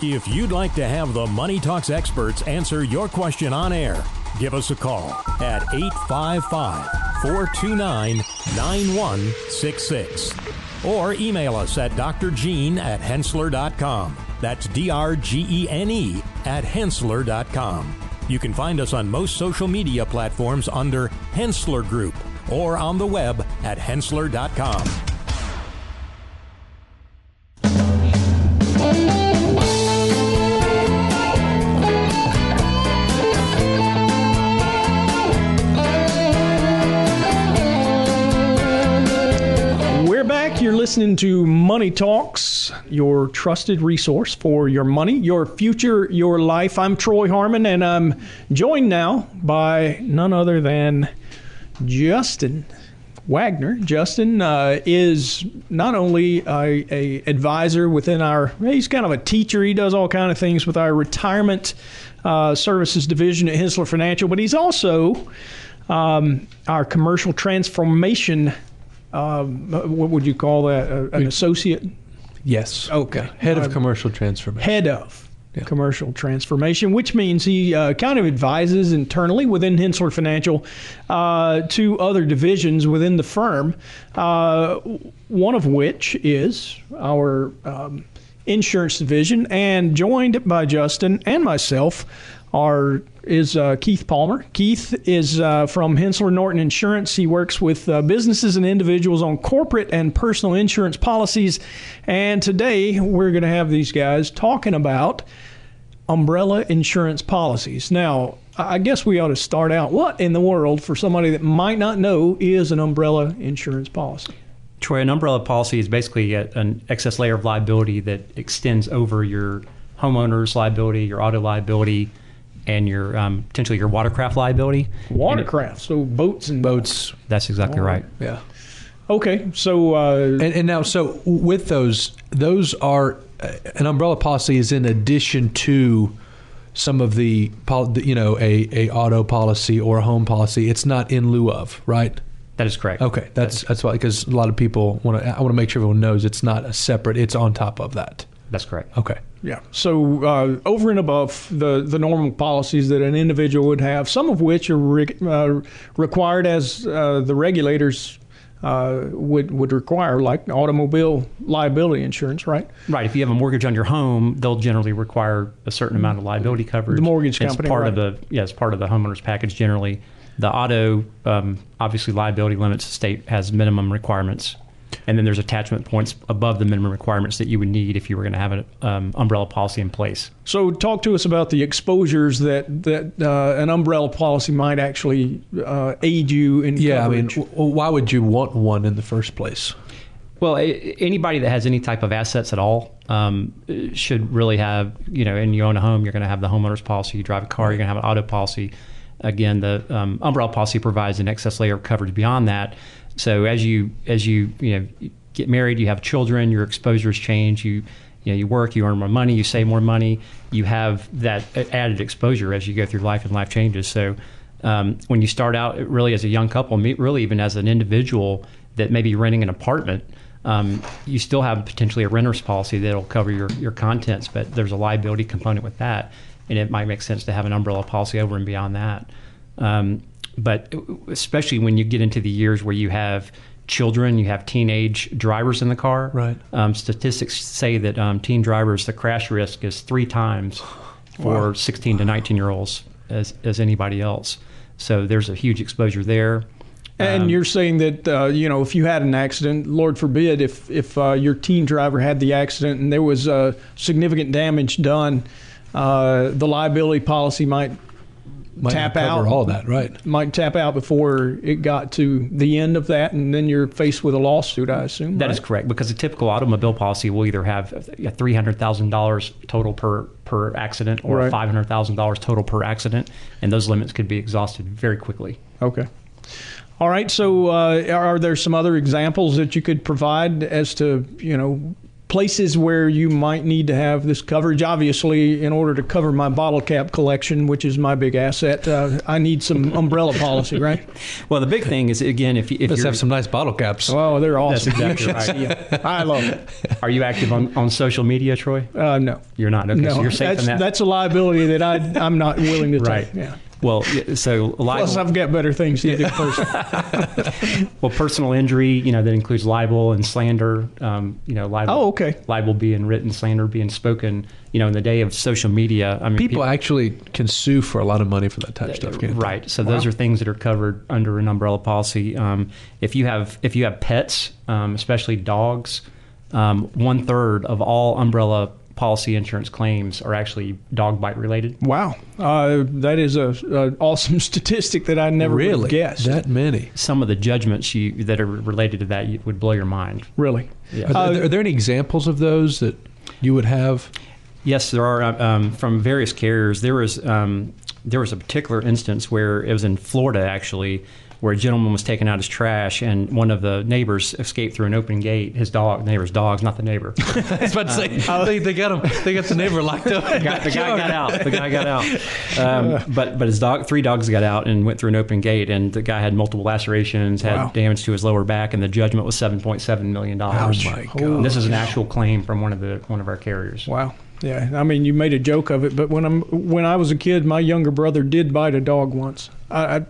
If you'd like to have the Money Talks experts answer your question on air, give us a call at 855 429 9166 or email us at drgene at henssler.com. That's D R G E N E at henssler.com. You can find us on most social media platforms under Henssler Group or on the web at henssler.com. listening to Money Talks, your trusted resource for your money, your future, your life. I'm Troy Harmon, and I'm joined now by none other than Justin Wagner. Justin uh, is not only a, a advisor within our, he's kind of a teacher. He does all kind of things with our retirement uh, services division at Henssler Financial, but he's also um, our commercial transformation. Um, what would you call that? Uh, an associate Yes. Okay. Head of Uh, commercial transformation. head of Yeah. commercial transformation, which means he uh, kind of advises internally within Henssler Financial uh, to other divisions within the firm. Uh, one of which is our um, insurance division, and joined by Justin and myself. Are is uh, Keith Palmer. Keith is uh, from Henssler Norton Insurance. He works with uh, businesses and individuals on corporate and personal insurance policies. And today we're going to have these guys talking about umbrella insurance policies. Now, I guess we ought to start out. What in the world, for somebody that might not know, is an umbrella insurance policy? Troy, an umbrella policy is basically a, an excess layer of liability that extends over your homeowner's liability, your auto liability, and your um, potentially your watercraft liability. Watercraft, so boats and Boats. that's exactly right. Yeah. Okay, so uh, And, and now, so with those, those are uh, an umbrella policy is in addition to some of the, pol- the- you know, a, a auto policy or a home policy. It's not in lieu of, right? That is correct. Okay, that's that's why because a lot of people want to. I want to make sure everyone knows it's not a separate. It's on top of that. That's correct. Okay. Yeah. So uh, over and above the, the normal policies that an individual would have, some of which are re- uh, required as uh, the regulators uh, would would require, like automobile liability insurance, right? Right. If you have a mortgage on your home, they'll generally require a certain amount of liability coverage. The mortgage It's company, part right. of the yeah, it's part of the homeowner's package generally. The auto, um, obviously, liability limits. The state has minimum requirements, and then there's attachment points above the minimum requirements that you would need if you were going to have an um, umbrella policy in place. So talk to us about the exposures that that uh, an umbrella policy might actually uh, aid you in. Yeah. I mean, w- why would you want one in the first place? Well, a- anybody that has any type of assets at all um, should really have, you know, and you own a home, you're going to have the homeowner's policy. You drive a car, you're going to have an auto policy. Again, the um, umbrella policy provides an excess layer of coverage beyond that. So as you as you you know get married, you have children, your exposures change. You you know you work, you earn more money, you save more money. You have that added exposure as you go through life and life changes. So um, when you start out really as a young couple, really even as an individual that may be renting an apartment, um, you still have potentially a renter's policy that'll cover your, your contents, but there's a liability component with that, and it might make sense to have an umbrella policy over and beyond that. Um, but especially when you get into the years where you have children, you have teenage drivers in the car. Right. Um, statistics say that um, teen drivers, the crash risk is three times for 16 to 19 year olds as, as anybody else. So there's a huge exposure there. And Um, you're saying that uh, you know if you had an accident, Lord forbid, if if uh, your teen driver had the accident and there was uh, significant damage done, uh, the liability policy might Might tap cover out all that, right? might tap out before it got to the end of that, and then you're faced with a lawsuit. I assume That right? is correct because a typical automobile policy will either have a three hundred thousand dollars total per per accident or Right. five hundred thousand dollars total per accident, and those limits could be exhausted very quickly. Okay. All right. So, uh, are there some other examples that you could provide as to you know places where you might need to have this coverage. Obviously, in order to cover my bottle cap collection, which is my big asset, uh, I need some umbrella policy, right? Well, the big thing is again, if, you- if Let's have some nice bottle caps. Oh, they're awesome. That's exactly right. should. I love it. are you active on, on social media, Troy? Uh, no, You're not. Okay, no, so you're safe that's in that. that's a liability that I I'm not willing to Right. take. Yeah. Well, yeah, so libel, Plus, I've got better things to do first. well, personal injury, you know, that includes libel and slander. Um, you know, libel. Oh, okay. Libel being written, slander being spoken. You know, in the day of social media, I mean, People actually can sue for a lot of money for that type of stuff. Can't they? Right. So those are things that are covered under an umbrella policy. Um, if you have if you have pets, um, especially dogs, um, one third of all umbrella policy insurance claims are actually dog bite related. Wow, uh, that is a, a awesome statistic that I never would Really? guessed. That many? Some of the judgments you that are related to that you- would blow your mind. really. Are, Uh, there, are there any examples of those that you would have? Yes, there are um, from various carriers. There was um, there was a particular instance where it was in Florida actually, where a gentleman was taking out his trash and one of the neighbors escaped through an open gate. His dog, neighbor's dog's not the neighbor. I was about to say they, they got him. They got the neighbor locked up. the guy, the guy got out. The guy got out. Um, but but his dog, three dogs got out and went through an open gate, and the guy had multiple lacerations, had Wow. damage to his lower back, and the judgment was seven point seven million dollars. Oh, my God. This is an actual claim from one of the one of our carriers. Wow. Yeah, I mean, you made a joke of it, but when I'm when I was a kid, my younger brother did bite a dog once. I, I,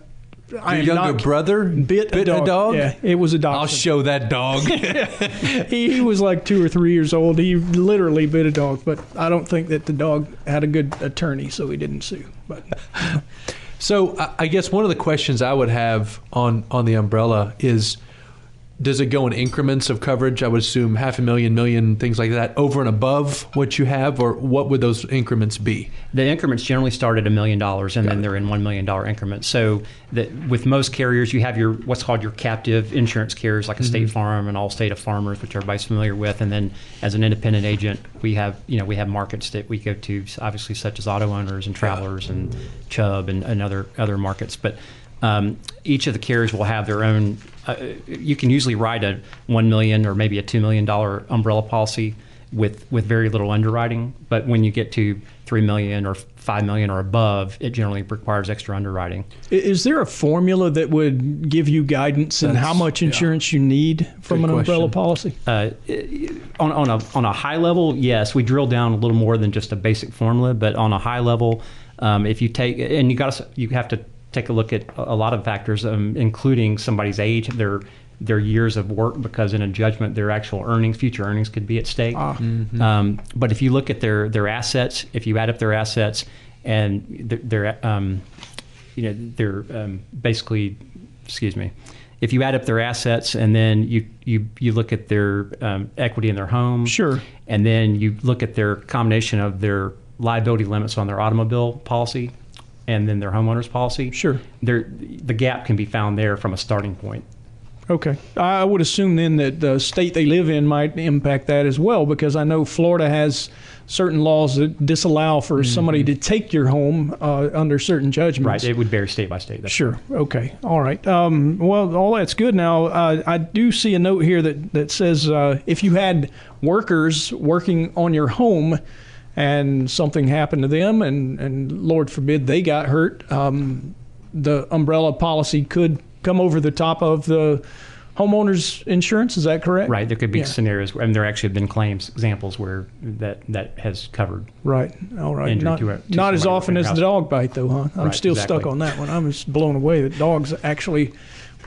I Your younger brother bit, a, dog. Yeah, it was a dog. I'll show that dog. he, he was like two or three years old. He literally bit a dog, but I don't think that the dog had a good attorney, so he didn't sue. But So I- I guess one of the questions I would have on on the umbrella is, does it go in increments of coverage? I would assume half a million, million, things like that, over and above what you have, or what would those increments be? The increments generally start at a million dollars, and then they're in one million dollar increments. So that with most carriers, you have your what's called your captive insurance carriers, like a mm-hmm. State Farm and Allstate of Farmers, which everybody's familiar with. And then as an independent agent, we have you know we have markets that we go to, obviously such as auto owners and travelers and Chubb and, and other other markets, but. Um, each of the carriers will have their own. Uh, you can usually write a one million or maybe a two million dollar umbrella policy with with very little underwriting. But when you get to three million or five million or above, it generally requires extra underwriting. is there a formula that would give you guidance in how That's- much yeah. insurance you need from Good an umbrella policy? Uh, on, on a on a high level, yes, we drill down a little more than just a basic formula. But on a high level, um, if you take and you got you have to take a look at a a lot of factors, um, including somebody's age, their their years of work, because in a judgment, their actual earnings, future earnings, could be at stake. Ah. Um, but if you look at their their assets, if you add up their assets and their, their um, you know they're um, basically excuse me if you add up their assets and then you you, you look at their um, equity in their home Sure. and then you look at their combination of their liability limits on their automobile policy and then their homeowners policy Sure. there the gap can be found there from a starting point Okay. I would assume then that the state they live in might impact that as well, because I know Florida has certain laws that disallow for somebody to take your home uh, under certain judgments. right it would vary state by state that's Sure. Okay. All right. Um, well, all that's good. Now, uh, I do see a note here that that says uh, if you had workers working on your home and something happened to them, and and Lord forbid they got hurt, um, the umbrella policy could come over the top of the homeowner's insurance. Is that correct? right there could be Yeah. scenarios and there actually have been claims examples where that that has covered Right. All right. Not, to a- to not as often as the dog bite, though, huh? I'm Right, still stuck on that one. I'm just blown away that dogs actually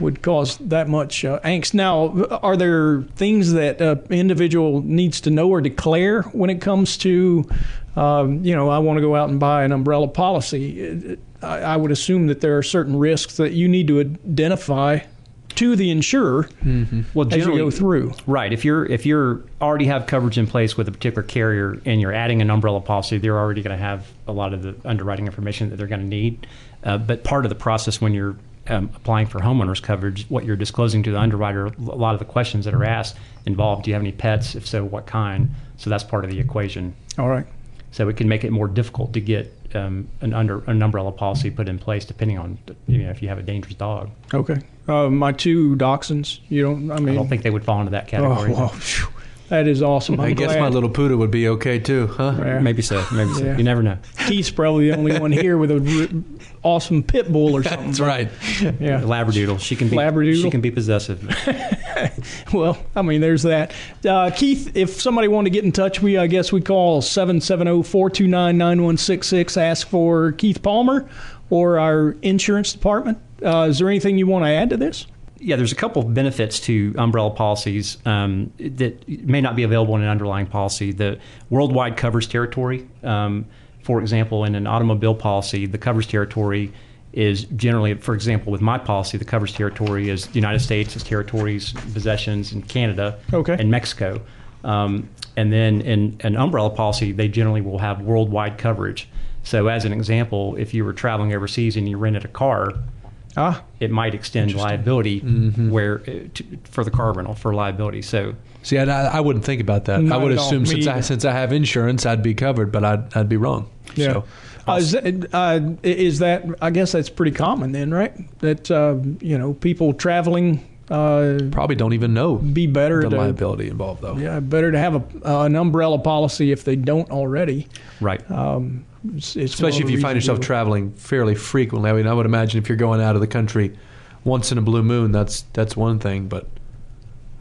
would cause that much uh, angst. Now, are there things that an individual needs to know or declare when it comes to, um, you know, I want to go out and buy an umbrella policy? I, I would assume that there are certain risks that you need to identify to the insurer well as you generally go through. Right. If you're if you're already have coverage in place with a particular carrier and you're adding an umbrella policy, they're already going to have a lot of the underwriting information that they're going to need. Uh, but part of the process when you're um, applying for homeowners coverage, what you're disclosing to the underwriter, a lot of the questions that are asked involve: Do you have any pets? If so, what kind? So that's part of the equation. All right. So it can make it more difficult to get um, an under an umbrella policy put in place, depending on you know if you have a dangerous dog. Okay. Uh, my two dachshunds, you don't, I mean, I don't think they would fall into that category. Oh, well. That is awesome. I'm I guess glad. my little poodle would be okay too, huh? Yeah. Maybe so. Maybe so. Yeah. You never know. Keith's probably the only one here with a r- awesome pit bull or something. That's right. Yeah. Labradoodle. She can be. Labradoodle? She can be possessive. Well, I mean, there's that. Uh, Keith, if somebody wanted to get in touch with you, I guess we call 770 429 9166, ask for Keith Palmer or our insurance department. Uh, is there anything you want to add to this? Yeah, there's a couple of benefits to umbrella policies um, that may not be available in an underlying policy. The worldwide covers territory. Um, for example, in an automobile policy, the covers territory is generally, for example, with my policy, the covers territory is the United States, its territories, possessions, and Canada, Okay. and Mexico. Um, and then in an umbrella policy, they generally will have worldwide coverage. So, as an example, if you were traveling overseas and you rented a car, Ah, it might extend liability where uh, to, for the car rental for liability. So See, I, I wouldn't think about that. Not I would assume Me since I, since I have insurance, I'd be covered, but I'd, I'd be wrong. yeah. So, Uh, is, that, uh, is that, I guess that's pretty common then, right? That, uh, you know, people traveling uh, probably don't even know be better the to. liability involved, though. Yeah, better to have a, uh, an umbrella policy if they don't already. right, Um, it's, it's Especially if you find yourself traveling fairly frequently. I mean, I would imagine if you're going out of the country once in a blue moon, that's that's one thing. But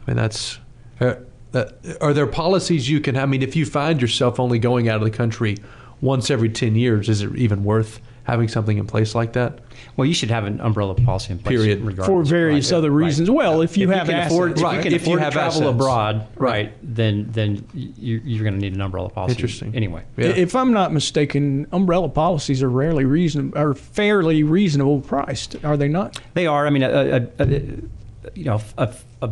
I mean, that's uh, uh, are there policies you can? I mean, if you find yourself only going out of the country once every ten years, is it even worth having something in place like that? well, you should have an umbrella policy in place. Period. regardless. for various Right. other Right. reasons. Well, if you if have you can assets, afford, if you can if you have to travel assets. abroad, Right. right, then then you, you're going to need an umbrella policy. Interesting. Anyway, Yeah. if I'm not mistaken, umbrella policies are rarely reasonable, are fairly reasonable priced, are they not? they are. I mean, a, a, a, you know, a, a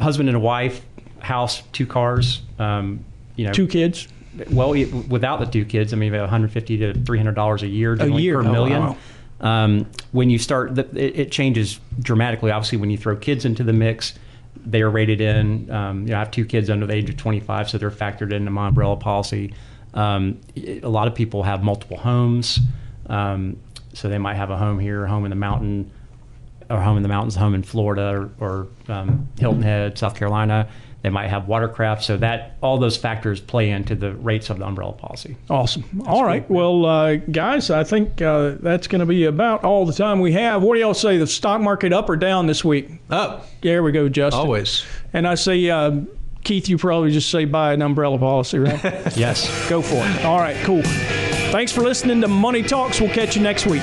husband and a wife, house, two cars. Um, you know, Two kids. Well, it, without the two kids, I mean, about 150 to 300 dollars a year, generally year. per Oh, million. wow. Um, when you start, the, it, it changes dramatically. Obviously, when you throw kids into the mix, they are rated in. Um, you know, I have two kids under the age of 25, so they're factored into my umbrella policy. Um, it- a lot of people have multiple homes, um, so they might have a home here, a home in the mountain, or home in the mountains, a home in Florida, or, or um, Hilton Head, South Carolina. They might have watercraft, so that all those factors play into the rates of the umbrella policy. Awesome. all right. Well, uh, guys, I think uh, that's going to be about all the time we have. What do y'all say? The stock market up or down this week? Up There we go, Justin. always. And I say, uh, Keith, you probably just say buy an umbrella policy, right? Yes. Go for it. All right, cool. Thanks for listening to Money Talks. We'll catch you next week.